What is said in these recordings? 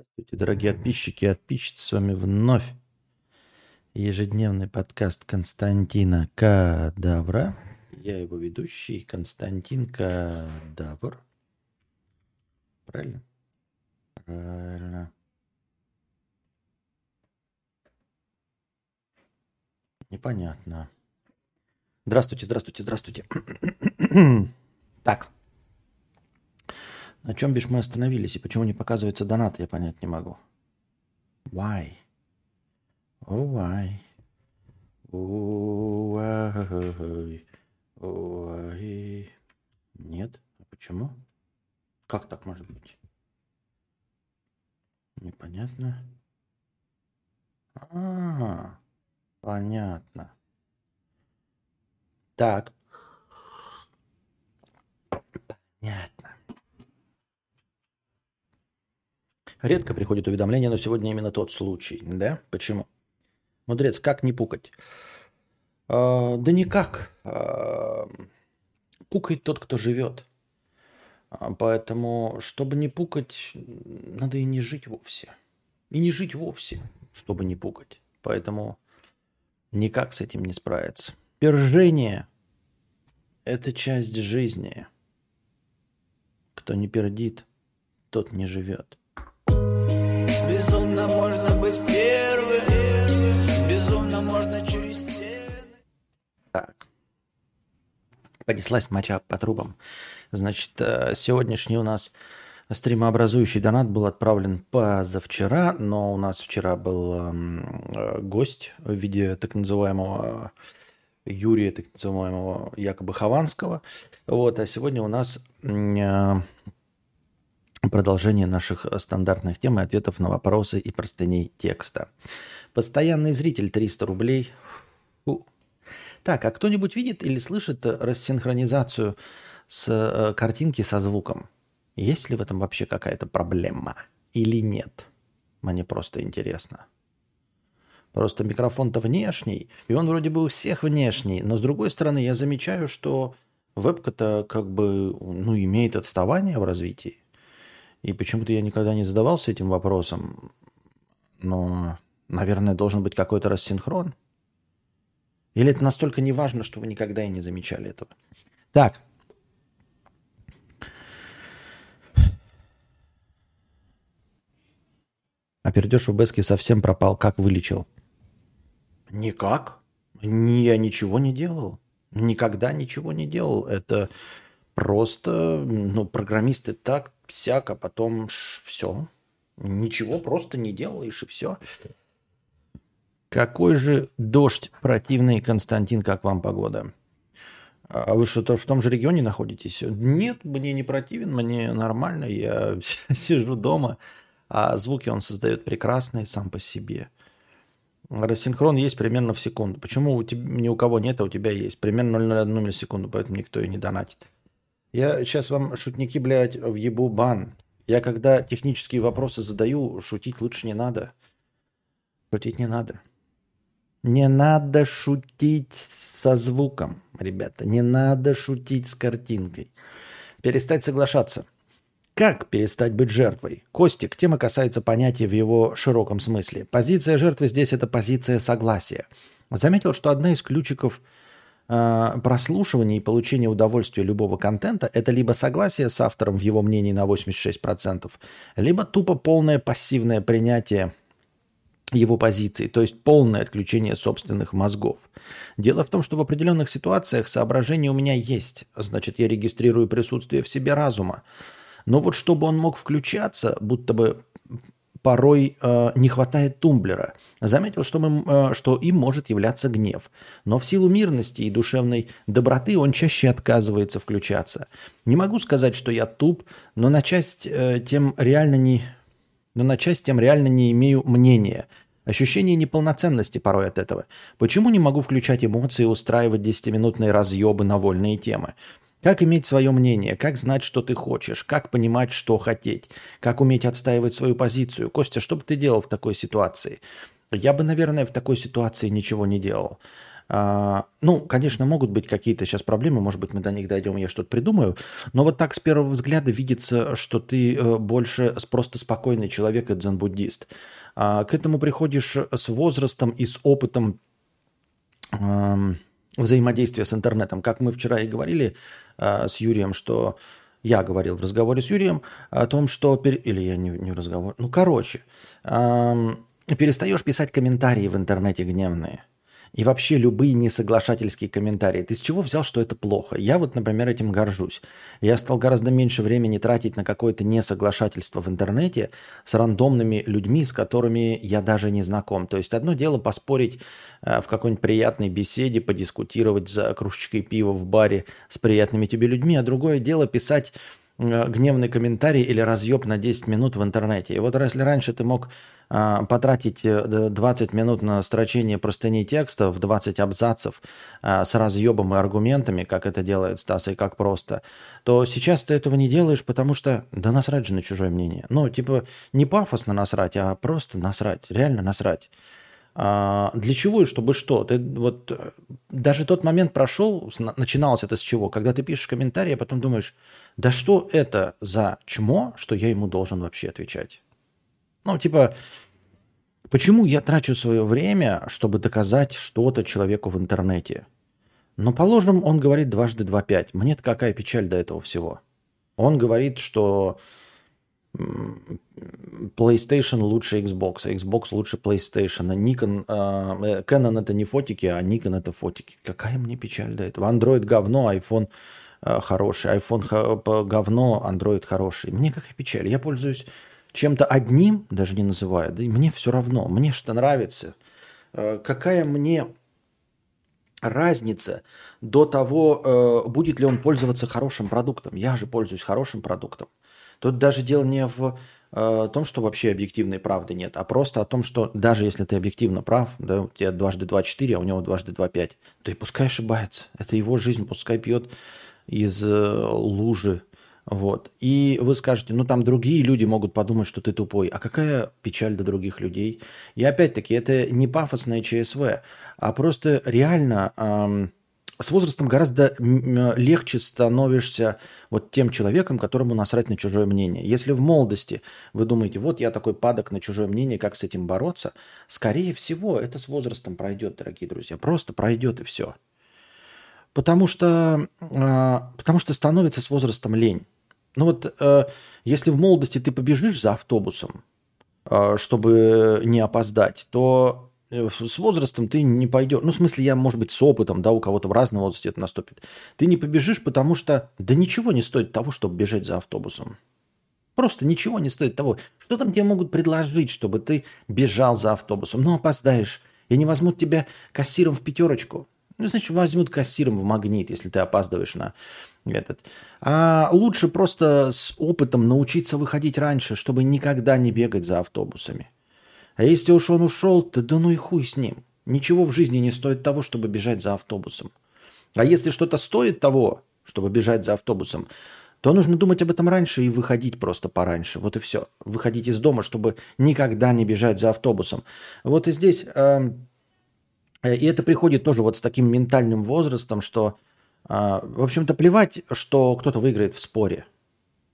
Здравствуйте, дорогие подписчики и подписчицы. С вами вновь ежедневный подкаст Константина Кадавра. Я его ведущий Константин Кадавр. Правильно? Правильно. Непонятно. Здравствуйте, здравствуйте, здравствуйте. так. На чем бишь мы остановились и почему не показывается донат, я понять не могу. Why? Oh, why? Oh, why? Oh, why? Нет? А почему? Как так может быть? Непонятно. А, понятно. Так. Понятно. Редко приходит уведомление, но сегодня именно тот случай. Да? Почему? Мудрец, как не пукать? А, да никак. А, пукает тот, кто живет. А, поэтому, чтобы не пукать, надо и не жить вовсе. И не жить вовсе, чтобы не пукать. Поэтому никак с этим не справиться. Пержение – это часть жизни. Кто не пердит, тот не живет. Безумно можно быть первым, безумно можно через стены. Так. Понеслась моча по трубам. Значит, э, сегодняшний у нас стримообразующий донат был отправлен позавчера, но у нас вчера был эм, э, гость в виде так называемого Юрия, так называемого якобы Хованского. Вот, а сегодня у нас э, продолжение наших стандартных тем и ответов на вопросы и простыней текста. Постоянный зритель 300 рублей. Фу. Так, а кто-нибудь видит или слышит рассинхронизацию с э, картинки со звуком? Есть ли в этом вообще какая-то проблема или нет? Мне просто интересно. Просто микрофон-то внешний, и он вроде бы у всех внешний, но с другой стороны я замечаю, что вебка-то как бы ну, имеет отставание в развитии. И почему-то я никогда не задавался этим вопросом, но, наверное, должен быть какой-то рассинхрон. Или это настолько неважно, что вы никогда и не замечали этого. Так. А пердеж у Бески совсем пропал. Как вылечил? Никак. Я ничего не делал. Никогда ничего не делал. Это просто, ну, программисты так, всяко, потом все. Ничего просто не делаешь и все. Какой же дождь противный, Константин, как вам погода? А вы что-то в том же регионе находитесь? Нет, мне не противен, мне нормально, я сижу дома, а звуки он создает прекрасные сам по себе – Рассинхрон есть примерно в секунду. Почему у тебя, ни у кого нет, а у тебя есть? Примерно 0,01 миллисекунду, поэтому никто и не донатит. Я сейчас вам, шутники, блядь, въебу бан. Я когда технические вопросы задаю, шутить лучше не надо. Шутить не надо. Не надо шутить со звуком, ребята. Не надо шутить с картинкой. Перестать соглашаться – как перестать быть жертвой? Костик, тема касается понятия в его широком смысле. Позиция жертвы здесь это позиция согласия. Заметил, что одна из ключиков э, прослушивания и получения удовольствия любого контента это либо согласие с автором в его мнении на 86%, либо тупо полное пассивное принятие его позиции, то есть полное отключение собственных мозгов. Дело в том, что в определенных ситуациях соображения у меня есть, значит, я регистрирую присутствие в себе разума. Но вот чтобы он мог включаться, будто бы порой э, не хватает тумблера. Заметил, что, мы, э, что им может являться гнев. Но в силу мирности и душевной доброты он чаще отказывается включаться. Не могу сказать, что я туп, но на часть э, тем реально не... Но на часть тем реально не имею мнения. Ощущение неполноценности порой от этого. Почему не могу включать эмоции и устраивать 10-минутные разъебы на вольные темы? Как иметь свое мнение, как знать, что ты хочешь, как понимать, что хотеть, как уметь отстаивать свою позицию. Костя, что бы ты делал в такой ситуации? Я бы, наверное, в такой ситуации ничего не делал. А, ну, конечно, могут быть какие-то сейчас проблемы, может быть, мы до них дойдем, я что-то придумаю, но вот так с первого взгляда видится, что ты э, больше просто спокойный человек и дзен-буддист. А к этому приходишь с возрастом и с опытом взаимодействия с интернетом. Как мы вчера и говорили а, с Юрием, что я говорил в разговоре с Юрием о том, что... Или я не, не в разговоре... Ну, короче, перестаешь писать комментарии в интернете гневные. И вообще любые несоглашательские комментарии. Ты с чего взял, что это плохо? Я вот, например, этим горжусь. Я стал гораздо меньше времени тратить на какое-то несоглашательство в интернете с рандомными людьми, с которыми я даже не знаком. То есть одно дело поспорить э, в какой-нибудь приятной беседе, подискутировать за кружечкой пива в баре с приятными тебе людьми, а другое дело писать гневный комментарий или разъеб на 10 минут в интернете. И вот если раньше ты мог а, потратить 20 э, минут на строчение простыней текста в 20 абзацев с разъебом и аргументами, как это делает Стас и как просто, то сейчас ты этого не делаешь, потому что да насрать же на чужое мнение. Ну, типа не пафосно насрать, а просто насрать, реально насрать. А, для чего и чтобы что? Ты вот э, даже тот момент прошел, начиналось это с чего? Когда ты пишешь комментарий, а потом думаешь, да что это за чмо, что я ему должен вообще отвечать? Ну, типа, почему я трачу свое время, чтобы доказать что-то человеку в интернете? Ну, положим, он говорит дважды два пять. Мне-то какая печаль до этого всего? Он говорит, что PlayStation лучше Xbox, а Xbox лучше PlayStation, а Nikon, э, Canon это не фотики, а Nikon это фотики. Какая мне печаль до этого? Android говно, iPhone хороший, iPhone говно, Android хороший. Мне какая печаль? Я пользуюсь чем-то одним, даже не называя, да и мне все равно, мне что нравится. Э, какая мне разница до того, будет ли он пользоваться хорошим продуктом? Я же пользуюсь хорошим продуктом. Тут даже дело не в э, том, что вообще объективной правды нет, а просто о том, что даже если ты объективно прав, да, у тебя дважды два четыре, а у него дважды два пять, то и пускай ошибается. Это его жизнь, пускай пьет из э, лужи. Вот. И вы скажете, ну там другие люди могут подумать, что ты тупой. А какая печаль до других людей? И опять-таки, это не пафосное ЧСВ, а просто реально... Эм, с возрастом гораздо легче становишься вот тем человеком, которому насрать на чужое мнение. Если в молодости вы думаете, вот я такой падок на чужое мнение, как с этим бороться, скорее всего, это с возрастом пройдет, дорогие друзья. Просто пройдет и все. Потому что, а, потому что становится с возрастом лень. Ну вот, э, если в молодости ты побежишь за автобусом, э, чтобы не опоздать, то Э, с возрастом ты не пойдешь. Ну, в смысле, я, может быть, с опытом, да, у кого-то в разном возрасте это наступит. Ты не побежишь, потому что да ничего не стоит того, чтобы бежать за автобусом. Просто ничего не стоит того. Что там тебе могут предложить, чтобы ты бежал за автобусом? Ну, опоздаешь. И не возьмут тебя кассиром в пятерочку. Ну, значит, возьмут кассиром в магнит, если ты опаздываешь на этот. А лучше просто с опытом научиться выходить раньше, чтобы никогда не бегать за автобусами. А если уж он ушел, то да ну и хуй с ним. Ничего в жизни не стоит того, чтобы бежать за автобусом. А если что-то стоит того, чтобы бежать за автобусом, то нужно думать об этом раньше и выходить просто пораньше. Вот и все. Выходить из дома, чтобы никогда не бежать за автобусом. Вот и здесь... Э, и это приходит тоже вот с таким ментальным возрастом, что, э, в общем-то, плевать, что кто-то выиграет в споре.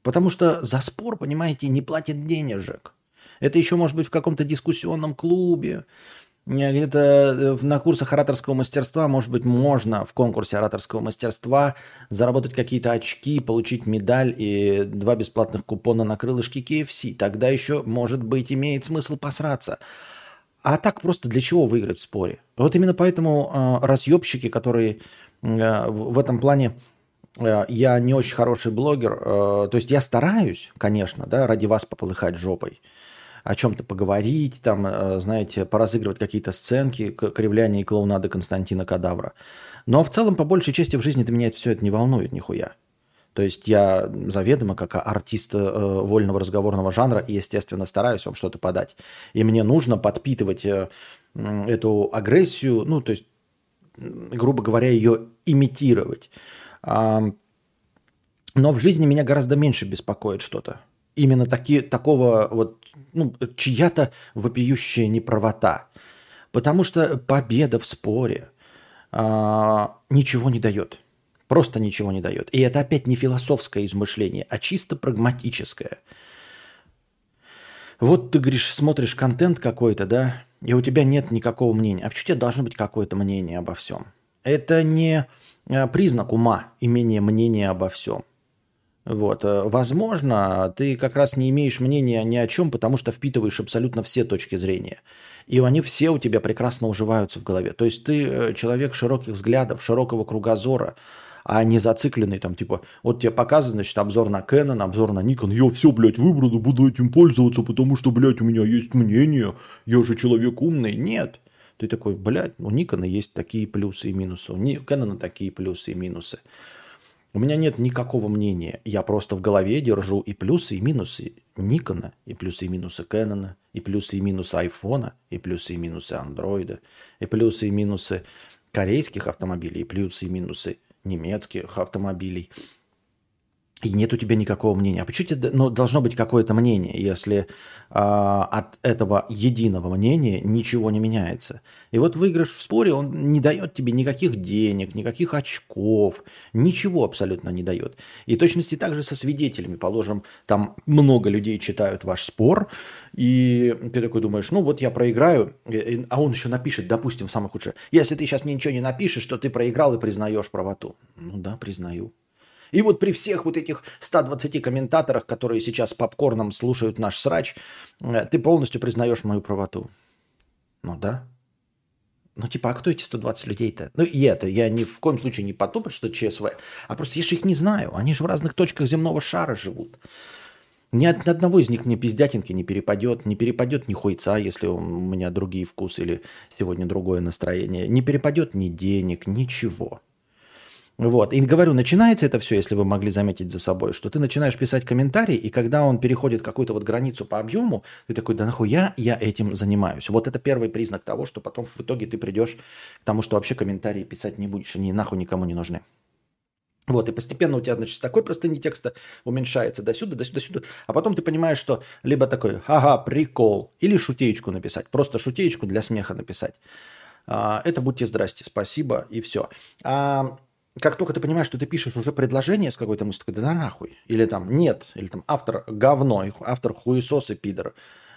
Потому что за спор, понимаете, не платит денежек. Это еще может быть в каком-то дискуссионном клубе, где-то э, на курсах ораторского мастерства, может быть, можно в конкурсе ораторского мастерства заработать какие-то очки, получить медаль и два бесплатных купона на крылышки KFC. Тогда еще, может быть, имеет смысл посраться. А так просто для чего выиграть в споре? Вот именно поэтому э, разъебщики, которые э, в этом плане э, я не очень хороший блогер, э, то есть я стараюсь, конечно, да, ради вас пополыхать жопой – о чем-то поговорить, там, э, знаете, поразыгрывать какие-то сценки, кривляния и клоунады Константина Кадавра. Но в целом, по большей части в жизни это меня все это не волнует нихуя. То есть я заведомо, как артист э, вольного разговорного жанра, естественно, стараюсь вам что-то подать. И мне нужно подпитывать э, эту агрессию, ну, то есть, грубо говоря, ее имитировать. Но в жизни меня гораздо меньше беспокоит что-то именно таки, такого вот, ну, чья-то вопиющая неправота. Потому что победа в споре, а, ничего не дает. Просто ничего не дает. И это опять не философское измышление, а чисто прагматическое. Вот ты говоришь, смотришь контент какой-то, да, и у тебя нет никакого мнения. А почему у тебя должно быть какое-то мнение обо всем? Это не а, признак ума, имение мнения обо всем. Вот. Э, возможно, ты как раз не имеешь мнения ни о чем, потому что впитываешь абсолютно все точки зрения. И они все у тебя прекрасно уживаются в голове. То есть ты э, человек широких взглядов, широкого кругозора, а не зацикленный там, типа, вот тебе показывают, значит, обзор на Canon, обзор на Nikon, я все, блядь, выбрал, буду этим пользоваться, потому что, блядь, у меня есть мнение, я же человек умный. Нет. Ты такой, блядь, у Никона есть такие плюсы и минусы, у Canon такие плюсы и минусы. У меня нет никакого мнения. Я просто в голове держу и плюсы, и минусы Никона, и плюсы и минусы Кэнона, и плюсы и минусы айфона, и плюсы и минусы андроида, и плюсы и минусы корейских автомобилей, и плюсы и минусы немецких автомобилей – и нет у тебя никакого мнения. А почему тебе ну, должно быть какое-то мнение, если э, от этого единого мнения ничего не меняется? И вот выигрыш в споре, он не дает тебе никаких денег, никаких очков, ничего абсолютно не дает. И точности также со свидетелями. Положим, там много людей читают ваш спор, и ты такой думаешь, ну вот я проиграю, а он еще напишет, допустим, самое худшее. Если ты сейчас ничего не напишешь, то ты проиграл и признаешь правоту. Ну да, признаю. И вот при всех вот этих 120 комментаторах, которые сейчас попкорном слушают наш срач, э, ты полностью признаешь мою правоту. Ну да. Ну типа, а кто эти 120 людей-то? Ну и это, я ни в коем случае не потупать, что ЧСВ, а просто я же их не знаю. Они же в разных точках земного шара живут. Ни от одного из них мне пиздятинки не перепадет, не перепадет ни хуйца, если у меня другие вкусы или сегодня другое настроение. Не перепадет ни денег, ничего. Вот. И говорю, начинается это все, если вы могли заметить за собой, что ты начинаешь писать комментарий, и когда он переходит какую-то вот границу по объему, ты такой, да нахуя я этим занимаюсь. Вот это первый признак того, что потом в итоге ты придешь к тому, что вообще комментарии писать не будешь, они нахуй никому не нужны. Вот, и постепенно у тебя, значит, такой простыни текста уменьшается до сюда, до сюда, до сюда. А потом ты понимаешь, что либо такой, ага, прикол, или шутеечку написать, просто шутеечку для смеха написать. А, это будьте здрасте, спасибо, и все. А как только ты понимаешь, что ты пишешь уже предложение с какой-то мыслью, да нахуй. Или там нет, или там автор говно, автор хуесос и пидор.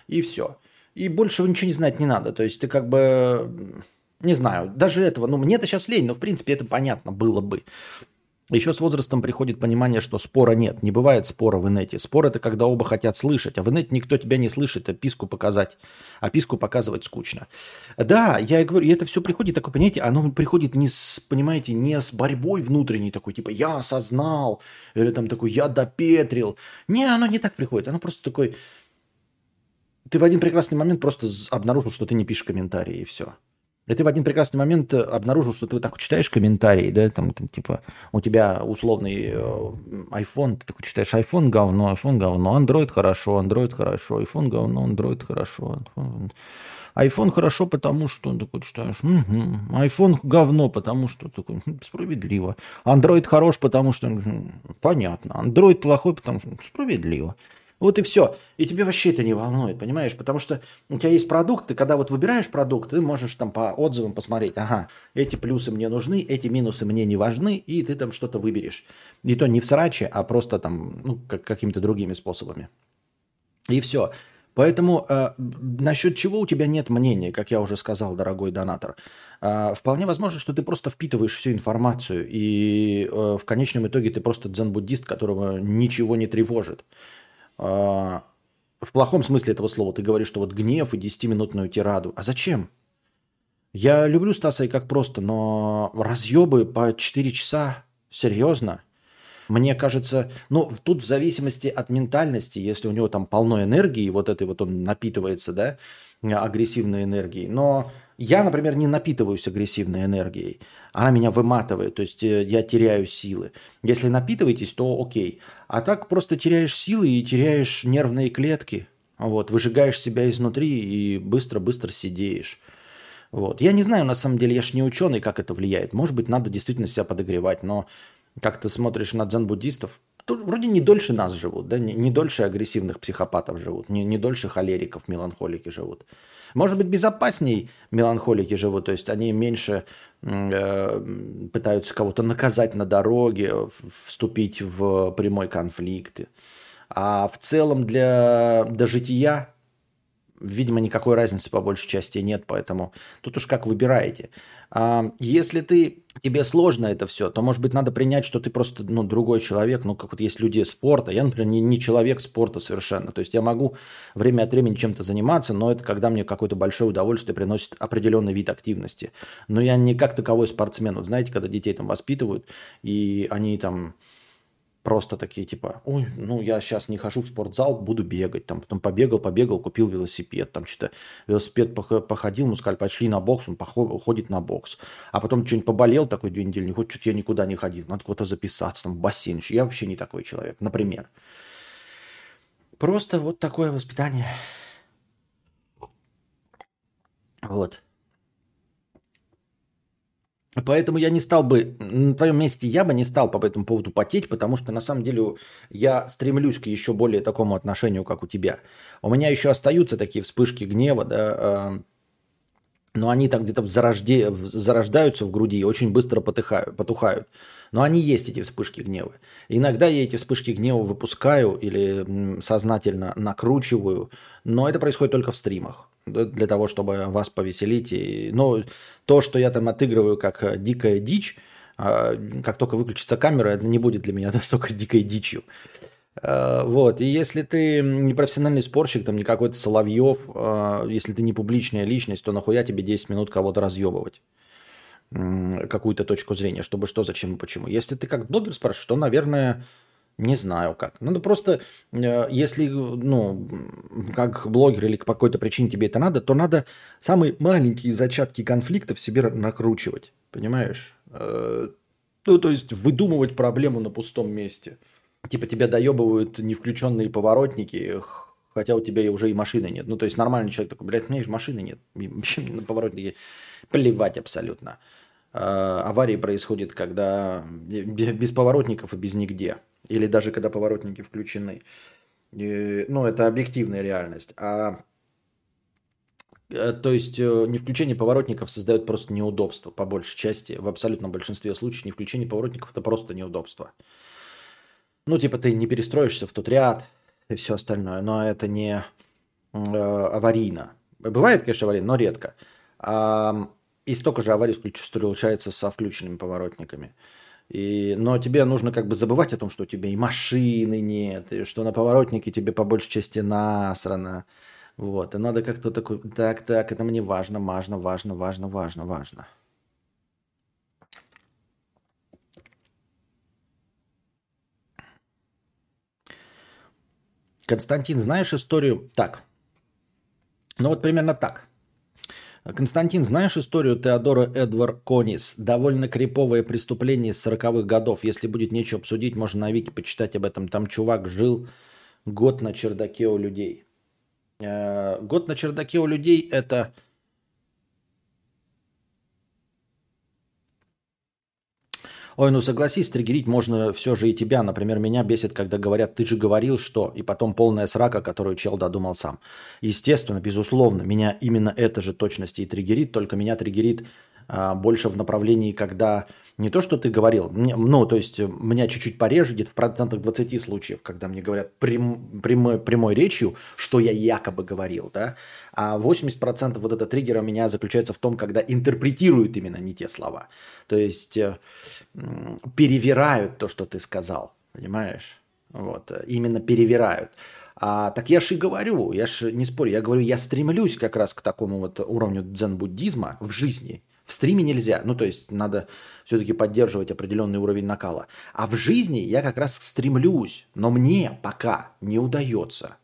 И все. И больше ничего не знать не надо. То есть ты как бы, не знаю, даже этого, ну мне это сейчас лень, но в принципе это понятно было бы. Еще с возрастом приходит понимание, что спора нет. Не бывает спора в инете. Спор это когда оба хотят слышать, а в инете никто тебя не слышит, а писку показать. А писку показывать скучно. Да, я и говорю, и это все приходит, такое понятие, оно приходит не с, понимаете, не с борьбой внутренней такой, типа я осознал, или там такой я допетрил. Не, оно не так приходит, оно просто такой... Ты в один прекрасный момент просто обнаружил, что ты не пишешь комментарии, и все. И ты в один прекрасный момент обнаружил, что ты вот так читаешь комментарии, да, там, там типа у тебя условный э, iPhone, ты такой читаешь iPhone говно, iPhone говно, Android хорошо, Android хорошо, iPhone говно, Android хорошо. iPhone хорошо, потому что такой читаешь, угу. iPhone говно, потому что такой «Хм, справедливо. Android хорош, потому что понятно. Android плохой, потому что справедливо. Вот и все. И тебе вообще это не волнует, понимаешь? Потому что у тебя есть продукт, ты когда вот выбираешь продукт, ты можешь там по отзывам посмотреть, ага, эти плюсы мне нужны, эти минусы мне не важны, и ты там что-то выберешь. И то не в сраче, а просто там, ну, как, какими-то другими способами. И все. Поэтому э, насчет чего у тебя нет мнения, как я уже сказал, дорогой донатор, э, вполне возможно, что ты просто впитываешь всю информацию, и э, в конечном итоге ты просто дзен-буддист, которого ничего не тревожит. А, в плохом смысле этого слова ты говоришь, что вот гнев и 10-минутную тираду. А зачем? Я люблю Стаса и как просто, но разъебы по 4 часа, серьезно? Мне кажется, ну, тут в зависимости от ментальности, если у него там полно энергии, вот этой вот он напитывается, да, агрессивной энергией. Но я, например, не напитываюсь агрессивной энергией. Она меня выматывает, то есть э, я теряю силы. Если напитываетесь, то окей. А так просто теряешь силы и теряешь нервные клетки. Вот, выжигаешь себя изнутри и быстро-быстро сидеешь. Вот. Я не знаю, на самом деле, я же не ученый, как это влияет. Может быть, надо действительно себя подогревать, но как ты смотришь на дзен-буддистов, вроде не дольше нас живут, да, не, не дольше агрессивных психопатов живут, не, не дольше холериков, меланхолики живут. Может быть, безопасней меланхолики живут, то есть они меньше э, пытаются кого-то наказать на дороге, вступить в прямой конфликт. А в целом для дожития видимо, никакой разницы по большей части нет, поэтому тут уж как выбираете. Если ты, тебе сложно это все, то, может быть, надо принять, что ты просто ну, другой человек, ну, как вот есть люди спорта. Я, например, не, не человек спорта совершенно. То есть я могу время от времени чем-то заниматься, но это когда мне какое-то большое удовольствие приносит определенный вид активности. Но я не как таковой спортсмен. Вот знаете, когда детей там воспитывают, и они там просто такие типа, ой, ну я сейчас не хожу в спортзал, буду бегать. Там потом побегал, побегал, купил велосипед. Там что-то велосипед походил, мы сказали, пошли на бокс, он ходит на бокс. А потом что-нибудь поболел такой две недели, не хоть что-то я никуда не ходил. Надо куда-то записаться, там в бассейн. Я вообще не такой человек, например. Просто вот такое воспитание. Вот. Поэтому я не стал бы, на твоем месте я бы не стал по этому поводу потеть, потому что на самом деле я стремлюсь к еще более такому отношению, как у тебя. У меня еще остаются такие вспышки гнева, да, а, но они там где-то зарожде... зарождаются в груди и очень быстро потухают, потухают. Но они есть, эти вспышки гнева. Иногда я эти вспышки гнева выпускаю или сознательно накручиваю, но это происходит только в стримах для того, чтобы вас повеселить. И, но то, что я там отыгрываю как э, дикая дичь, а, как только выключится камера, это не будет для меня настолько дикой дичью. Э, вот. И если ты не профессиональный спорщик, там не какой-то Соловьев, э, если ты не публичная личность, то нахуя тебе 10 минут кого-то разъебывать? какую-то точку зрения, чтобы что, зачем и почему. Если ты как блогер спрашиваешь, то, наверное, не знаю как. Надо просто, э, если, ну, как блогер или по какой-то причине тебе это надо, то надо самые маленькие зачатки конфликта в себе накручивать. Понимаешь? Э, ну, то есть выдумывать проблему на пустом месте. Типа тебя доебывают невключенные поворотники, хотя у тебя уже и машины нет. Ну, то есть нормальный человек такой, блядь, у меня же машины нет. Вообще мне на поворотники плевать абсолютно. Э, аварии происходят, когда без поворотников и без нигде. Или даже когда поворотники включены. И, ну, это объективная реальность. А э, то есть э, не включение поворотников создает просто неудобство по большей части. В абсолютном большинстве случаев не включение поворотников это просто неудобство. Ну, типа ты не перестроишься в тот ряд и все остальное, но это не э, аварийно. Бывает, конечно, аварийно, но редко. А, и столько же аварий случается со включенными поворотниками. И, но тебе нужно как бы забывать о том, что у тебя и машины нет, и что на поворотнике тебе по большей части насрано. Вот, и надо как-то такой, так, так, это мне важно, важно, важно, важно, важно, важно. Константин, знаешь историю? Так. Ну вот примерно так. Константин, знаешь историю Теодора Эдвар Конис? Довольно криповое преступление из 40-х годов. Если будет нечего обсудить, можно на Вики почитать об этом. Там чувак жил год на чердаке у людей. Э, год на чердаке у людей – это Ой, ну согласись, триггерить можно все же и тебя. Например, меня бесит, когда говорят, ты же говорил, что, и потом полная срака, которую чел додумал сам. Естественно, безусловно, меня именно это же точности и триггерит, только меня триггерит больше в направлении, когда не то, что ты говорил, ну, то есть меня чуть-чуть порежет в процентах 20 случаев, когда мне говорят прям, прямой, прямой речью, что я якобы говорил, да, а 80% вот этого триггера у меня заключается в том, когда интерпретируют именно не те слова, то есть э, перевирают то, что ты сказал, понимаешь, вот, именно перевирают. А, так я же и говорю, я же не спорю, я говорю, я стремлюсь как раз к такому вот уровню дзен-буддизма в жизни, в стриме нельзя. Ну, то есть надо все-таки поддерживать определенный уровень накала. А в жизни я как раз стремлюсь, но мне пока не удается.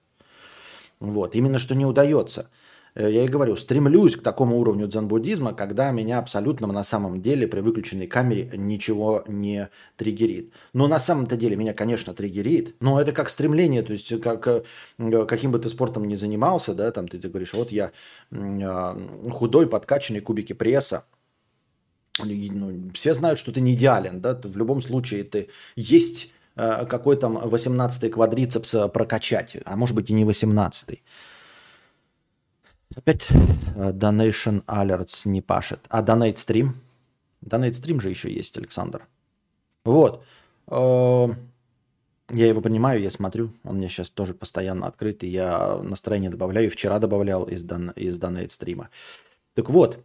Вот, именно что не удается. Э, я и говорю, стремлюсь к такому уровню дзен-буддизма, когда меня абсолютно на самом деле при выключенной камере ничего не триггерит. Но на самом-то деле меня, конечно, триггерит, но это как стремление, то есть как, э, каким бы ты спортом ни занимался, да, там ты, ты говоришь, вот я э, худой, подкачанный, кубики пресса, ну, все знают, что ты не идеален, да, в любом случае ты есть э, какой там 18-й квадрицепс э, прокачать, а может быть и не 18-й. Опять Donation Alerts не пашет. А Donate Stream? Donate Stream же еще есть, Александр. Вот. Я его понимаю, я смотрю. Он мне сейчас тоже постоянно открыт, и я настроение добавляю. Вчера добавлял из, дан, из Donate стрима. Так вот,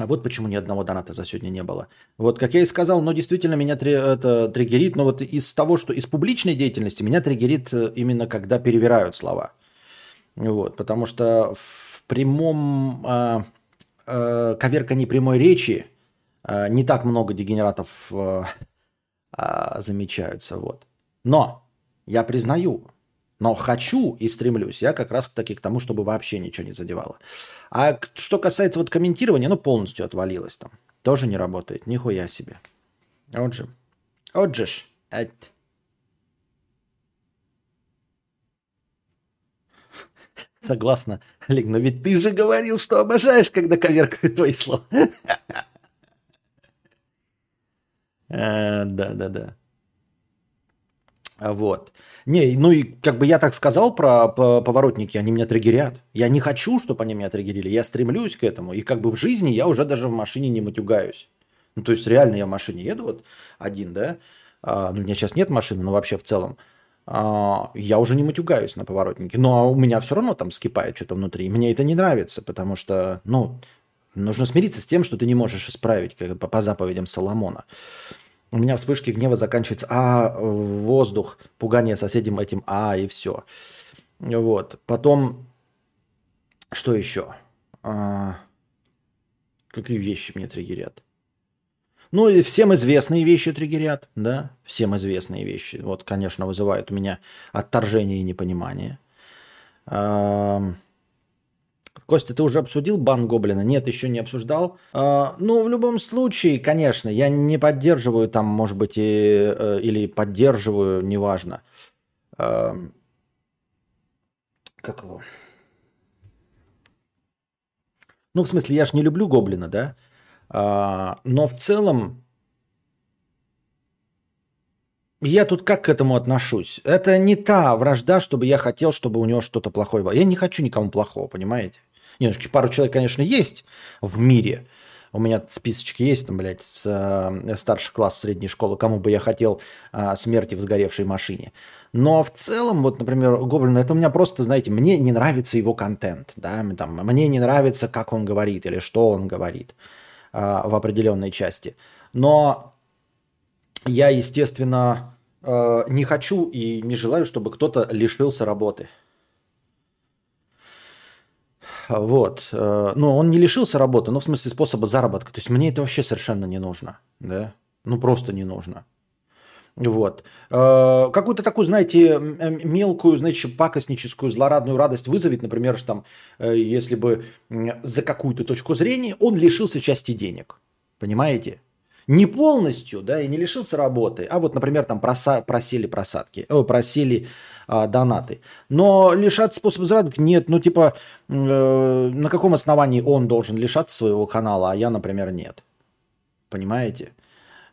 а вот почему ни одного доната за сегодня не было. Вот, как я и сказал, но действительно меня три, это триггерит, но вот из того, что из публичной деятельности меня триггерит э, именно когда перевирают слова. Вот, потому что в прямом э, э, коверкании прямой речи э, не так много дегенератов э, э, замечаются. Вот. Но я признаю, но хочу и стремлюсь я как раз таки, к тому, чтобы вообще ничего не задевало. А что касается вот комментирования, ну полностью отвалилось там. Тоже не работает. Нихуя себе. Вот же. Вот же ж. Согласна, Олег, но ведь ты же говорил, что обожаешь, когда коверкают твои слова. Э, да, да, да. Вот. Не, ну и как бы я так сказал про поворотники, они меня триггерят. Я не хочу, чтобы они меня триггерили, я стремлюсь к этому. И как бы в жизни я уже даже в машине не матюгаюсь. Ну, то есть реально я в машине еду вот один, да, а, ну, у меня сейчас нет машины, но вообще в целом, а, я уже не матюгаюсь на поворотнике. Но у меня все равно там скипает что-то внутри. Мне это не нравится, потому что, ну, нужно смириться с тем, что ты не можешь исправить как по, по заповедям Соломона. У меня вспышки гнева заканчиваются, а, воздух, пугание соседям этим, а, и все. Вот. Потом, что еще? А, какие вещи мне триггерят? Ну и всем известные вещи триггерят, да, всем известные вещи. Вот, конечно, вызывают у меня отторжение и непонимание. А, Костя, ты уже обсудил бан Гоблина? Нет, еще не обсуждал. А, ну, в любом случае, конечно, я не поддерживаю там, может быть, и, э, или поддерживаю, неважно. А, как его? Ну, в смысле, я же не люблю Гоблина, да? А, но в целом я тут как к этому отношусь? Это не та вражда, чтобы я хотел, чтобы у него что-то плохое было. Я не хочу никому плохого, понимаете? Нет, пару человек, конечно, есть в мире. У меня списочки есть, там, блядь, с э, старших класс в средней школы, кому бы я хотел э, смерти в сгоревшей машине. Но в целом, вот, например, Гоблин, это у меня просто, знаете, мне не нравится его контент, да, там, мне не нравится, как он говорит или что он говорит э, в определенной части. Но я, естественно, э, не хочу и не желаю, чтобы кто-то лишился работы. Вот. Э, ну, он не лишился работы, но в смысле способа заработка. То есть мне это вообще совершенно не нужно. Да? Ну, просто не нужно. Вот. Э, какую-то такую, знаете, мелкую, значит, пакостническую, злорадную радость вызовет, например, что там, э, если бы за какую-то точку зрения он лишился части денег. Понимаете? Не полностью, да, и не лишился работы, а вот, например, там проса просили просадки, о, просили а, донаты. Но лишаться способа заработка нет, ну типа э, на каком основании он должен лишаться своего канала, а я, например, нет. Понимаете?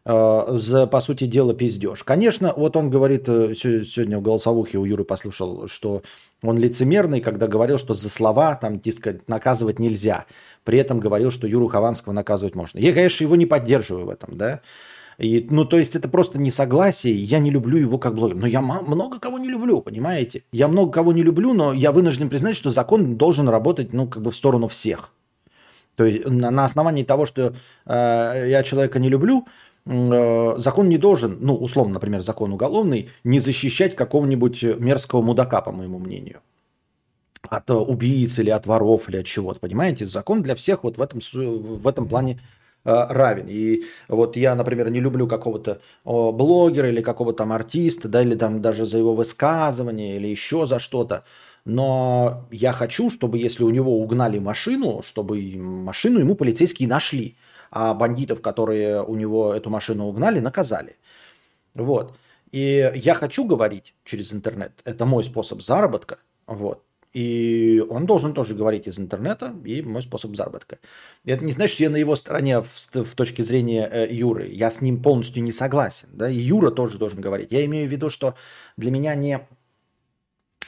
Э, за, по сути дела, пиздеж. Конечно, вот он говорит, э, сегодня в голосовухе у Юры послушал, что он лицемерный, когда говорил, что за слова там, дескать, наказывать нельзя. При этом говорил, что Юру Хованского наказывать можно. Я, конечно, его не поддерживаю в этом, да. И, ну, то есть это просто несогласие, я не люблю его как блогер. Но я много кого не люблю, понимаете? Я много кого не люблю, но я вынужден признать, что закон должен работать, ну, как бы в сторону всех. То есть на, на основании того, что э, я человека не люблю, э, закон не должен, ну, условно, например, закон уголовный, не защищать какого-нибудь мерзкого мудака, по моему мнению от убийц или от воров или от чего-то, понимаете? Закон для всех вот в этом, в этом плане э, равен. И вот я, например, не люблю какого-то блогера или какого-то там артиста, да, или там даже за его высказывание или еще за что-то. Но я хочу, чтобы если у него угнали машину, чтобы машину ему полицейские нашли, а бандитов, которые у него эту машину угнали, наказали. Вот. И я хочу говорить через интернет. Это мой способ заработка. Вот. И он должен тоже говорить из интернета, и мой способ заработка. И это не значит, что я на его стороне в, в точке зрения э, Юры. Я с ним полностью не согласен. Да? И Юра тоже должен говорить. Я имею в виду, что для меня не,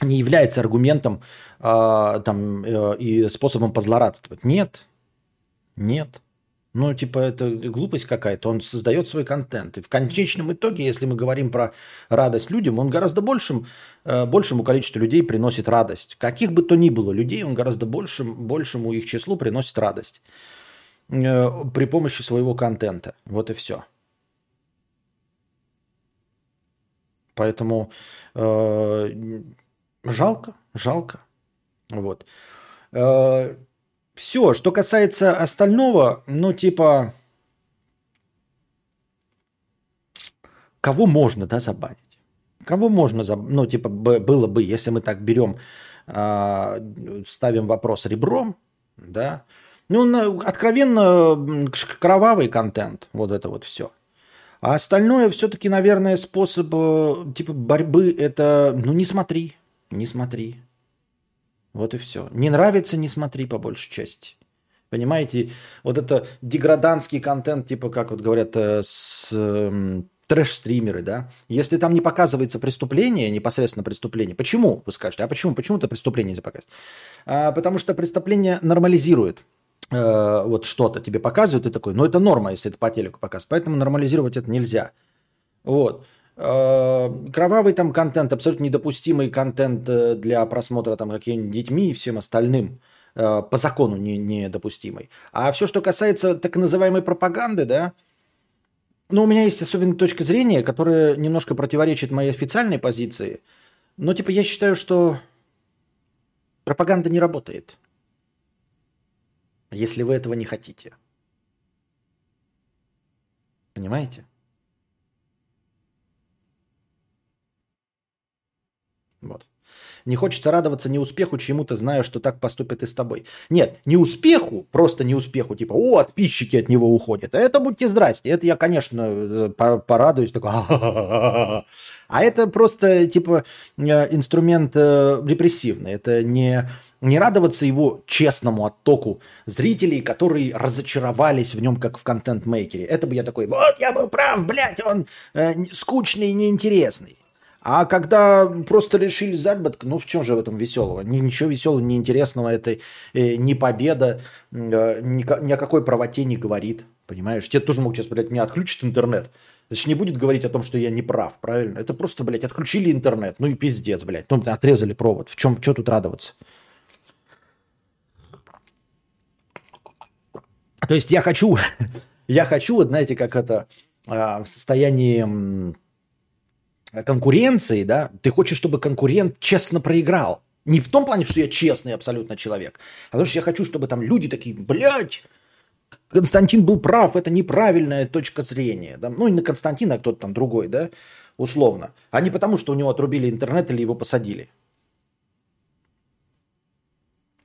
не является аргументом э, там, э, и способом позлорадствовать. Нет. Нет. Ну, типа, это глупость какая-то. Он создает свой контент. И в конечном итоге, если мы говорим про радость людям, он гораздо большим, э, большему количеству людей приносит радость. Каких бы то ни было людей, он гораздо большим, большему их числу приносит радость э, при помощи своего контента. Вот и все. Поэтому э, жалко, жалко. Вот. Все, что касается остального, ну типа, кого можно, да, забанить? Кого можно, заб... ну типа, было бы, если мы так берем, э, ставим вопрос ребром, да, ну, откровенно кровавый контент, вот это вот все. А остальное все-таки, наверное, способ э, типа борьбы это, ну не смотри, не смотри. Вот и все. Не нравится, не смотри по большей части. Понимаете, вот это деграданский контент, типа, как вот говорят, э, с э, трэш-стримеры, да, если там не показывается преступление, непосредственно преступление, почему, вы скажете, а почему, почему это преступление нельзя показать? А, потому что преступление нормализирует э, вот что-то, тебе показывают, и такой, ну это норма, если это по телеку показывают, поэтому нормализировать это нельзя. Вот. Э, кровавый там контент, абсолютно недопустимый контент э, для просмотра там какими-нибудь детьми и всем остальным э, по закону не, недопустимый. А все, что касается так называемой пропаганды, да, ну, у меня есть особенная точка зрения, которая немножко противоречит моей официальной позиции. Но, типа, я считаю, что пропаганда не работает, если вы этого не хотите. Понимаете? Вот. Не хочется радоваться не успеху чему-то, зная, что так поступят и с тобой. Нет, не успеху, просто не успеху, типа, о, подписчики от него уходят. Это будьте здрасте. Это я, конечно, э, порадуюсь, такой, а это просто, типа, э, инструмент э, репрессивный. Это не, не радоваться его честному оттоку зрителей, которые разочаровались в нем, как в контент-мейкере. Это бы я такой, вот я был прав, блядь, он э, скучный и неинтересный. А когда просто решили заработок, ну в чем же в этом веселого? Ничего веселого, неинтересного, это э, не победа, э, ни, о какой правоте не говорит. Понимаешь? Тебе тоже могут сейчас, блядь, мне отключат интернет. Значит, не будет говорить о том, что я не прав, правильно? Это просто, блядь, отключили интернет. Ну и пиздец, блядь. Ну, отрезали провод. В чем, что тут радоваться? То есть я хочу, я хочу, вот знаете, как это, а, в состоянии конкуренции, да, ты хочешь, чтобы конкурент честно проиграл. Не в том плане, что я честный абсолютно человек, а потому что я хочу, чтобы там люди такие, блядь, Константин был прав, это неправильная точка зрения. Да? Ну, и на Константина, а кто-то там другой, да, условно. А не потому, что у него отрубили интернет или его посадили.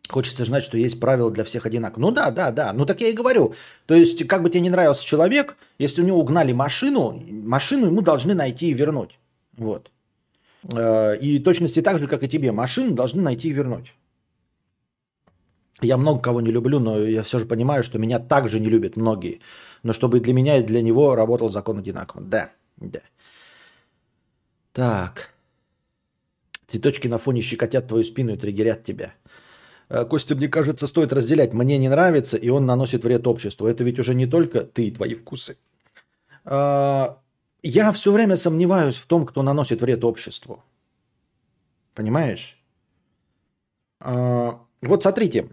Хочется знать, что есть правила для всех одинаково. Ну да, да, да. Ну так я и говорю. То есть, как бы тебе не нравился человек, если у него угнали машину, машину ему должны найти и вернуть. Вот. Э, и точности так же, как и тебе, машину должны найти и вернуть. Я много кого не люблю, но я все же понимаю, что меня также не любят многие. Но чтобы для меня и для него работал закон одинаково. Да, да. Так. Цветочки на фоне щекотят твою спину и триггерят тебя. Э, Костя, мне кажется, стоит разделять. Мне не нравится, и он наносит вред обществу. Это ведь уже не только ты и твои вкусы. А, я все время сомневаюсь в том, кто наносит вред обществу. Понимаешь? А, вот смотрите.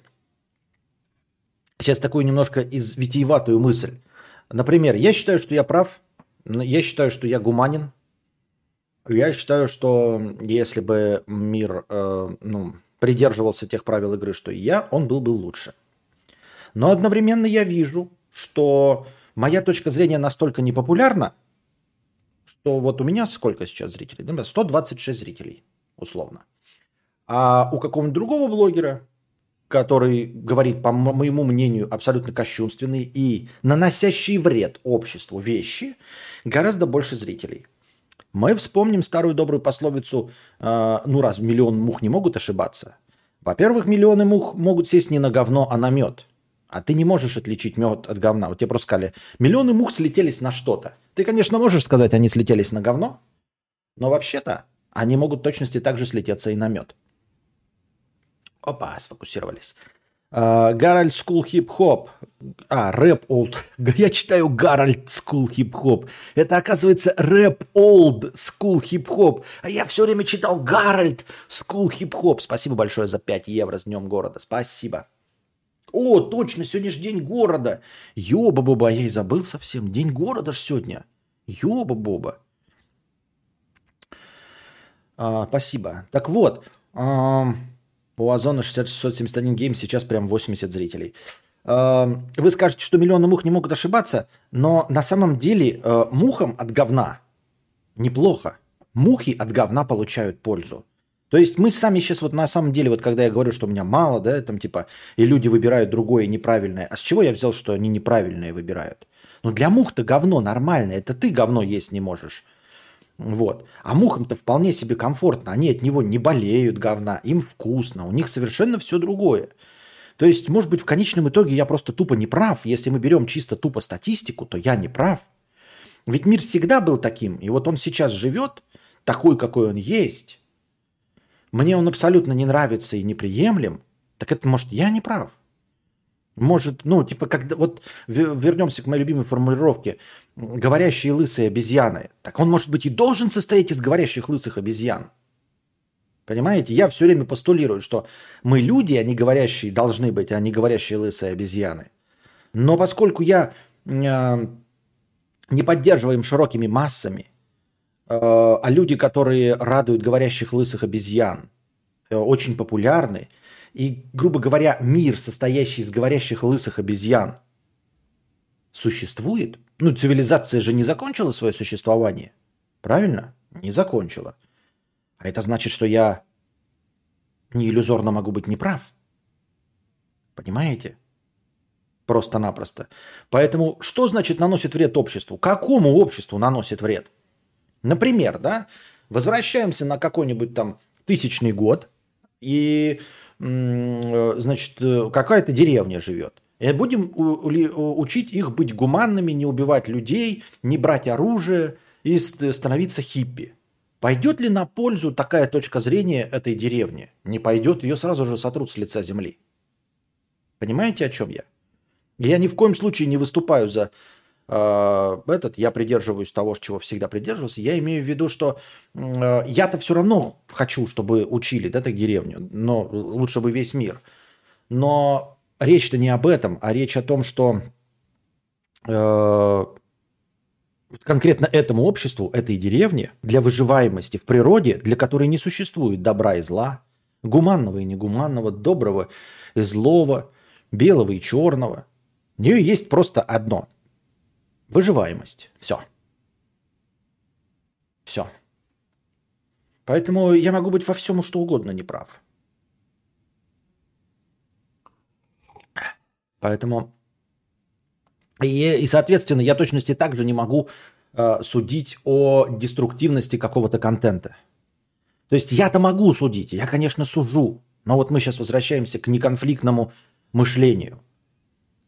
Сейчас такую немножко из витиеватую мысль. Например, я считаю, что я прав. Я считаю, что я гуманин. Я считаю, что если бы мир э, ну, придерживался тех правил игры, что и я, он был бы лучше. Но одновременно я вижу, что моя точка зрения настолько непопулярна, что вот у меня сколько сейчас зрителей? 126 зрителей, условно. А у какого-нибудь другого блогера, который говорит, по моему мнению, абсолютно кощунственные и наносящие вред обществу вещи, гораздо больше зрителей. Мы вспомним старую добрую пословицу, э, ну раз миллион мух не могут ошибаться. Во-первых, миллионы мух могут сесть не на говно, а на мед. А ты не можешь отличить мед от говна. Вот тебе просто сказали, миллионы мух слетелись на что-то. Ты, конечно, можешь сказать, они слетелись на говно, но вообще-то они могут точности также слететься и на мед. Опа, сфокусировались. А, Гарольд school hip hop. А, рэп old. Я читаю Гарольд school hip hop. Это оказывается рэп old school hip hop. А я все время читал Гарольд school hip hop. Спасибо большое за 5 евро с Днем города. Спасибо. О, точно, сегодня же день города. Ёба-боба, я и забыл совсем. День города ж сегодня. Ёба-боба. А, спасибо. Так вот, а, по Озону 671 гейм сейчас прям 80 зрителей. А, вы скажете, что миллионы мух не могут ошибаться, но на самом деле а, мухам от говна неплохо. Мухи от говна получают пользу. То есть мы сами сейчас вот на самом деле, вот когда я говорю, что у меня мало, да, там типа, и люди выбирают другое неправильное, а с чего я взял, что они неправильное выбирают? Ну для мух-то говно нормальное, это ты говно есть не можешь. Вот. А мухам-то вполне себе комфортно, они от него не болеют говна, им вкусно, у них совершенно все другое. То есть, может быть, в конечном итоге я просто тупо не прав. Если мы берем чисто тупо статистику, то я не прав. Ведь мир всегда был таким, и вот он сейчас живет такой, какой он есть мне он абсолютно не нравится и неприемлем, так это, может, я не прав. Может, ну, типа, когда вот вернемся к моей любимой формулировке, говорящие лысые обезьяны. Так он, может быть, и должен состоять из говорящих лысых обезьян. Понимаете? Я все время постулирую, что мы люди, они говорящие должны быть, а не говорящие лысые обезьяны. Но поскольку я э, не поддерживаем широкими массами, а люди, которые радуют говорящих лысых обезьян, э, очень популярны. И, грубо говоря, мир, состоящий из говорящих лысых обезьян, существует. Ну, цивилизация же не закончила свое существование. Правильно? Не закончила. А это значит, что я не иллюзорно могу быть неправ. Понимаете? Просто-напросто. Поэтому что значит наносит вред обществу? Какому обществу наносит вред? Например, да, возвращаемся на какой-нибудь там тысячный год, и, значит, какая-то деревня живет. И будем учить их быть гуманными, не убивать людей, не брать оружие и становиться хиппи. Пойдет ли на пользу такая точка зрения этой деревни? Не пойдет, ее сразу же сотрут с лица земли. Понимаете, о чем я? Я ни в коем случае не выступаю за Э, этот, я придерживаюсь того, чего всегда придерживался. Я имею в виду, что э, я-то все равно хочу, чтобы учили, да, так деревню, но лучше бы весь мир. Но речь-то не об этом, а речь о том, что э, конкретно этому обществу, этой деревне, для выживаемости в природе, для которой не существует добра и зла, гуманного и негуманного, доброго и злого, белого и черного, у нее есть просто одно – Выживаемость. Все. Все. Поэтому я могу быть во всем что угодно неправ. Поэтому и, и соответственно, я точности также не могу э, судить о деструктивности какого-то контента. То есть я-то могу судить, я, конечно, сужу. Но вот мы сейчас возвращаемся к неконфликтному мышлению –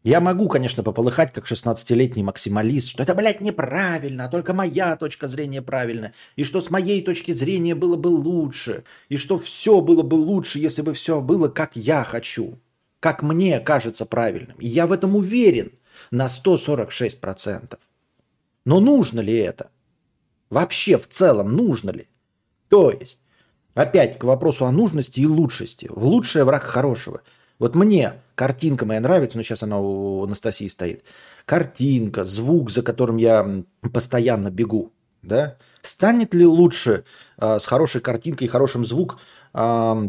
я могу, конечно, пополыхать, как 16-летний максималист, что это, блядь, неправильно, а только моя точка зрения правильна, и что с моей точки зрения было бы лучше, и что все было бы лучше, если бы все было, как я хочу, как мне кажется правильным. И я в этом уверен на 146%. Но нужно ли это? Вообще в целом нужно ли? То есть, опять к вопросу о нужности и лучшести. В лучшее враг хорошего – вот мне картинка моя нравится, но сейчас она у Анастасии стоит. Картинка, звук, за которым я постоянно бегу, да? Станет ли лучше э, с хорошей картинкой и хорошим звук э,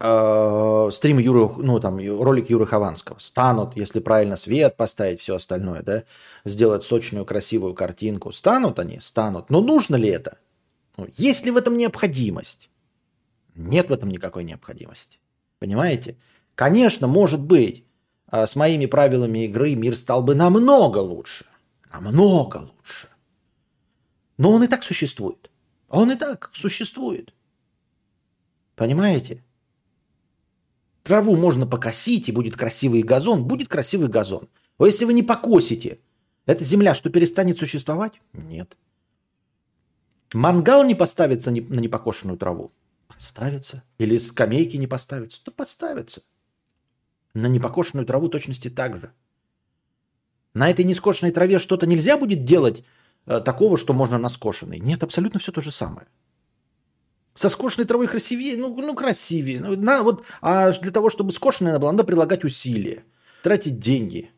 э, стрим Юры, ну там ролик Юры Хованского? Станут, если правильно свет поставить, все остальное, да? Сделать сочную, красивую картинку. Станут они? Станут. Но нужно ли это? Ну, есть ли в этом необходимость? Нет в этом никакой необходимости. Понимаете? Конечно, может быть, а, с моими правилами игры мир стал бы намного лучше. Намного лучше. Но он и так существует. Он и так существует. Понимаете? Траву можно покосить, и будет красивый газон. Будет красивый газон. Но если вы не покосите, эта земля что, перестанет существовать? Нет. Мангал не поставится на непокошенную траву? Поставится. Или скамейки не поставятся? То поставится. На непокошенную траву точности так же. На этой нескошенной траве что-то нельзя будет делать э, такого, что можно на скошенной? Нет, абсолютно все то же самое. Со скошенной травой красивее, ну, ну красивее. Ну, на, вот, а для того, чтобы скошенная была, надо прилагать усилия, тратить деньги.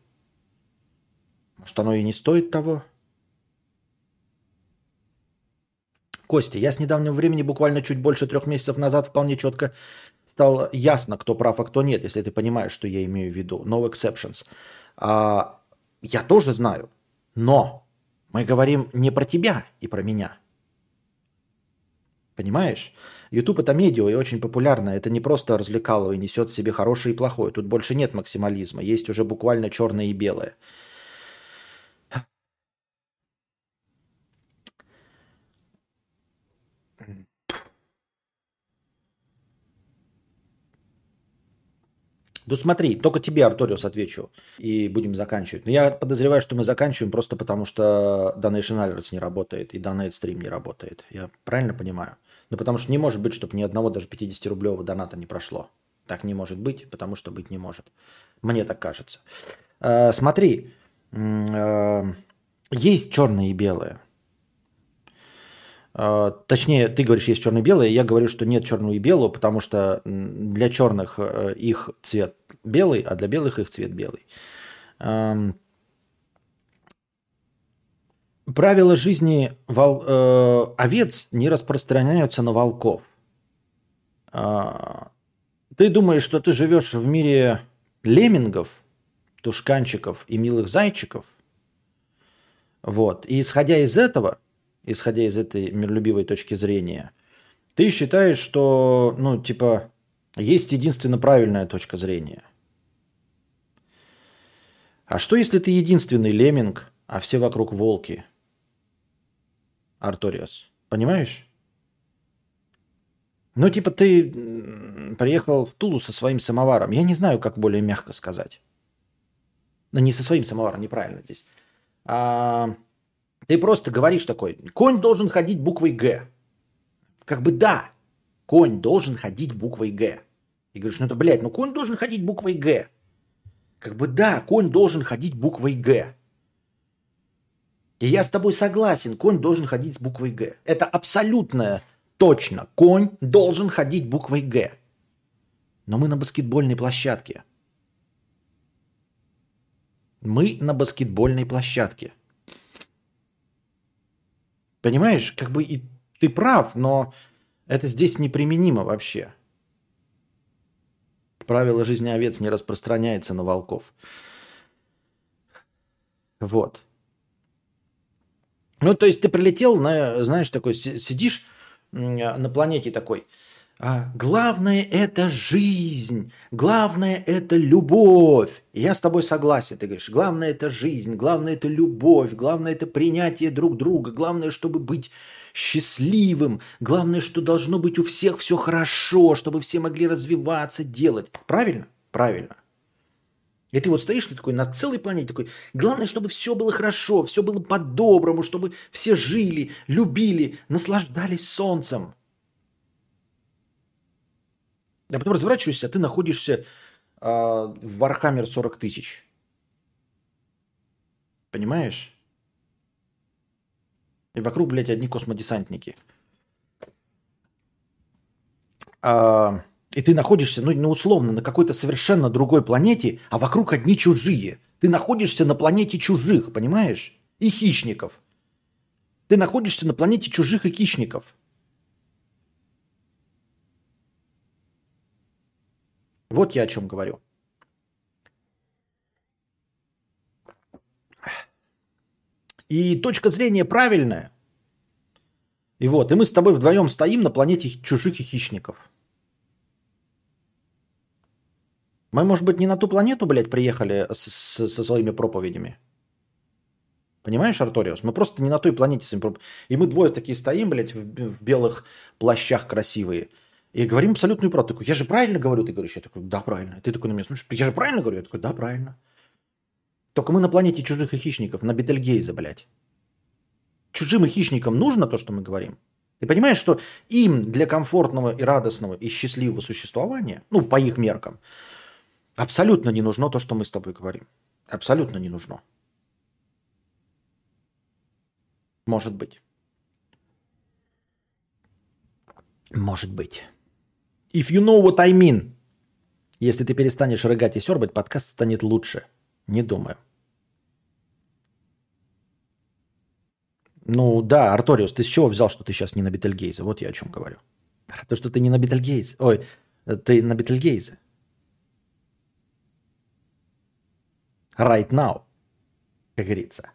Может, оно и не стоит того? Костя, я с недавнего времени, буквально чуть больше трех месяцев назад, вполне четко стало ясно, кто прав, а кто нет, если ты понимаешь, что я имею в виду. No exceptions. А, я тоже знаю. Но мы говорим не про тебя и про меня. Понимаешь? YouTube это медиа и очень популярно. Это не просто развлекало и несет в себе хорошее и плохое. Тут больше нет максимализма. Есть уже буквально черное и белое. Ну смотри, только тебе, Арториус, отвечу, и будем заканчивать. Но я подозреваю, что мы заканчиваем просто потому, что Donation Alerts не работает и Donate Stream не работает. Я правильно понимаю? Ну потому что не может быть, чтобы ни одного даже 50-рублевого доната не прошло. Так не может быть, потому что быть не может. Мне так кажется. Э, смотри, э, есть черное и белое. А, точнее, ты говоришь, есть черное и белое, я говорю, что нет черного и белого, потому что для черных э, их цвет белый, а для белых их цвет белый. Правила жизни вол... э, овец не распространяются на волков. Э, ты думаешь, что ты живешь в мире леммингов, тушканчиков и милых зайчиков? Вот. И исходя из этого, исходя из этой миролюбивой точки зрения, ты считаешь, что, ну, типа, есть единственно правильная точка зрения. А что, если ты единственный лемминг, а все вокруг волки? Арториас. Понимаешь? Ну, типа, ты приехал в Тулу со своим самоваром. Я не знаю, как более мягко сказать. Ну, не со своим самоваром, неправильно здесь. А, ты просто говоришь такой, конь должен ходить буквой «Г». Как бы да, конь должен ходить буквой «Г». И говоришь, ну это, блядь, ну конь должен ходить буквой «Г». Как бы да, конь должен ходить буквой «Г». И я с тобой согласен, конь должен ходить с буквой «Г». Это абсолютно точно. Конь должен ходить буквой «Г». Но мы на баскетбольной площадке. Мы на баскетбольной площадке – Понимаешь, как бы и ты прав, но это здесь неприменимо вообще. Правило жизни овец не распространяется на волков. Вот. Ну, то есть ты прилетел, на, знаешь, такой, сидишь на планете такой, а, главное это жизнь, главное это любовь. И я с тобой согласен. Ты говоришь, главное это жизнь, главное это любовь, главное это принятие друг друга, главное, чтобы быть счастливым, главное, что должно быть у всех все хорошо, чтобы все могли развиваться, делать. Правильно? Правильно. И ты вот стоишь ты такой на целой планете такой, главное, чтобы все было хорошо, все было по-доброму, чтобы все жили, любили, наслаждались солнцем. Я потом разворачиваюсь, а ты находишься э, в Warhammer 40 тысяч. Понимаешь? И вокруг, блядь, одни космодесантники. А, и ты находишься, ну, ну, условно, на какой-то совершенно другой планете, а вокруг одни чужие. Ты находишься на планете чужих, понимаешь? И хищников. Ты находишься на планете чужих и хищников. Вот я о чем говорю. И точка зрения правильная. И вот, и мы с тобой вдвоем стоим на планете чужих и хищников. Мы, может быть, не на ту планету, блядь, приехали с, с, со своими проповедями. Понимаешь, Арториус? Мы просто не на той планете. И мы двое такие стоим, блядь, в белых плащах красивые. И говорим абсолютную правду. Такой, я же правильно говорю? Ты говоришь, я такой, да, правильно. Ты такой на меня слушаешь, я же правильно говорю? Я такой, да, правильно. Только мы на планете чужих и хищников, на Бетельгейзе, блядь. Чужим и хищникам нужно то, что мы говорим? Ты понимаешь, что им для комфортного и радостного и счастливого существования, ну, по их меркам, абсолютно не нужно то, что мы с тобой говорим. Абсолютно не нужно. Может быть. Может быть. If you know what I mean. Если ты перестанешь рыгать и сербать, подкаст станет лучше. Не думаю. Ну да, Арториус, ты с чего взял, что ты сейчас не на Бетельгейзе? Вот я о чем говорю. То, что ты не на Бетельгейзе. Ой, ты на Бетельгейзе. Right now, как говорится.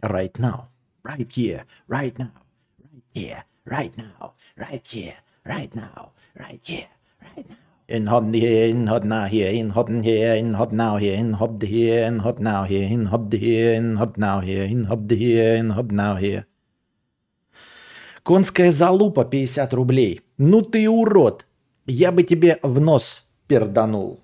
Right now. Right here. Right now. Right here. Right now. Right here. Right now. Right here. Right now. In hob here, in hob now here, in hob here, in hob now here, in hob here, in hob now here, in hob here, in hob now here, in hob here, in hob now here. Конская залупа 50 рублей. Ну ты урод. Я бы тебе в нос перданул.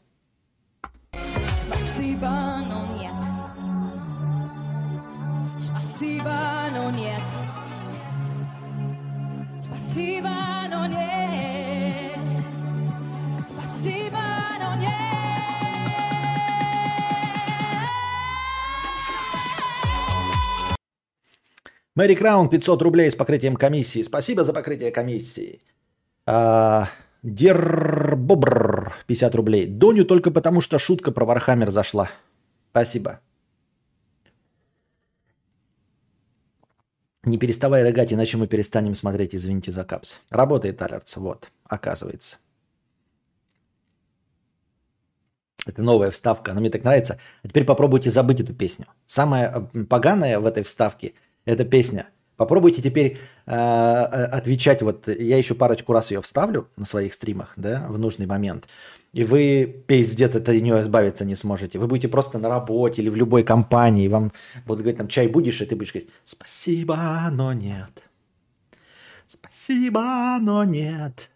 Мэри Краун 500 рублей с покрытием комиссии. Спасибо за покрытие комиссии. А, Дербобр 50 рублей. Доню только потому, что шутка про Warhammer зашла. Спасибо. Не переставай рыгать, иначе мы перестанем смотреть, извините за капс. Работает Alerts, вот, оказывается. Это новая вставка, она мне так нравится. А теперь попробуйте забыть эту песню. Самое поганое в этой вставке – эта песня. Попробуйте теперь э, э, отвечать. Вот я еще парочку раз ее вставлю на своих стримах, да, в нужный момент. И вы, пиздец, от нее избавиться не сможете. Вы будете просто на работе или в любой компании. Вам будут говорить, там, чай будешь, и ты будешь говорить, спасибо, но нет. Спасибо, но нет.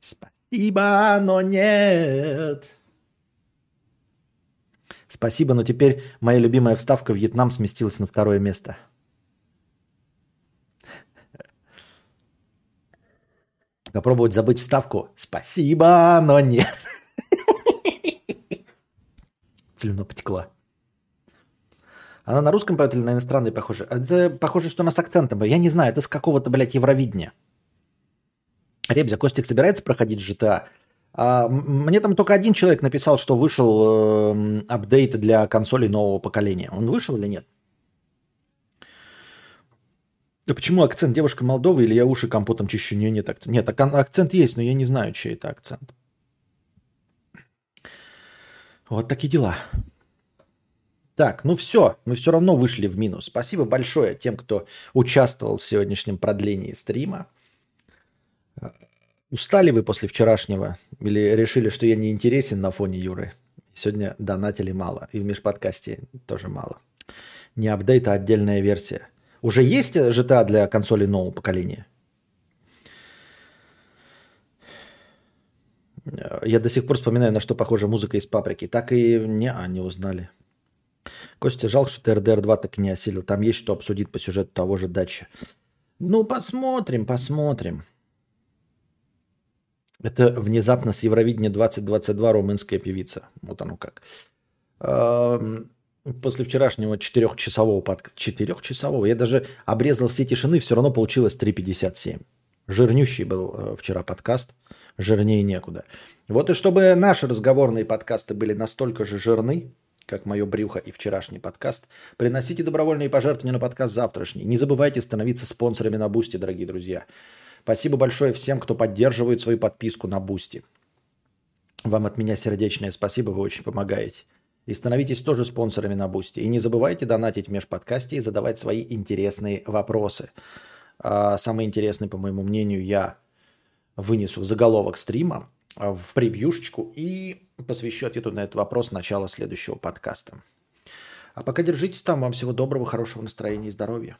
Спасибо, но нет. Спасибо, но теперь моя любимая вставка Вьетнам сместилась на второе место. Попробовать забыть вставку. Спасибо, но нет. Слюна потекла. Она на русском поет или на иностранной похоже? Это похоже, что она с акцентом. Я не знаю, это с какого-то, блядь, Евровидения. Ребзя, Костик собирается проходить GTA? А, мне там только один человек написал, что вышел э, для консолей нового поколения. Он вышел или нет? Да почему акцент девушка Молдовы или я уши компотом чищу? У нет акцента. Нет, акцент есть, но я не знаю, чей это акцент. Вот такие дела. Так, ну все, мы все равно вышли в минус. Спасибо большое тем, кто участвовал в сегодняшнем продлении стрима. Устали вы после вчерашнего? Или решили, что я не интересен на фоне Юры? Сегодня донатили мало. И в межподкасте тоже мало. Не апдейт, а отдельная версия. Уже есть GTA для консолей нового поколения? Я до сих пор вспоминаю, на что похожа музыка из «Паприки». Так и не, а, не узнали. Костя, жалко, что ТРДР 2 так и не осилил. Там есть что обсудить по сюжету того же дачи. Ну, посмотрим, посмотрим. Это внезапно с Евровидения 2022 румынская певица. Вот оно как после вчерашнего четырехчасового подкаста, четырехчасового, я даже обрезал все тишины, все равно получилось 3.57. Жирнющий был э, вчера подкаст, жирнее некуда. Вот и чтобы наши разговорные подкасты были настолько же жирны, как мое брюхо и вчерашний подкаст, приносите добровольные пожертвования на подкаст завтрашний. Не забывайте становиться спонсорами на Boosty, дорогие друзья. Спасибо большое всем, кто поддерживает свою подписку на Boosty. Вам от меня сердечное спасибо, вы очень помогаете. И становитесь тоже спонсорами на Boosty. И не забывайте донатить в межподкасте и задавать свои интересные вопросы. А, самый интересный, по моему мнению, я вынесу в заголовок стрима, а, в превьюшечку и посвящу ответу на этот вопрос начала следующего подкаста. А пока держитесь там. Вам всего доброго, хорошего настроения и здоровья.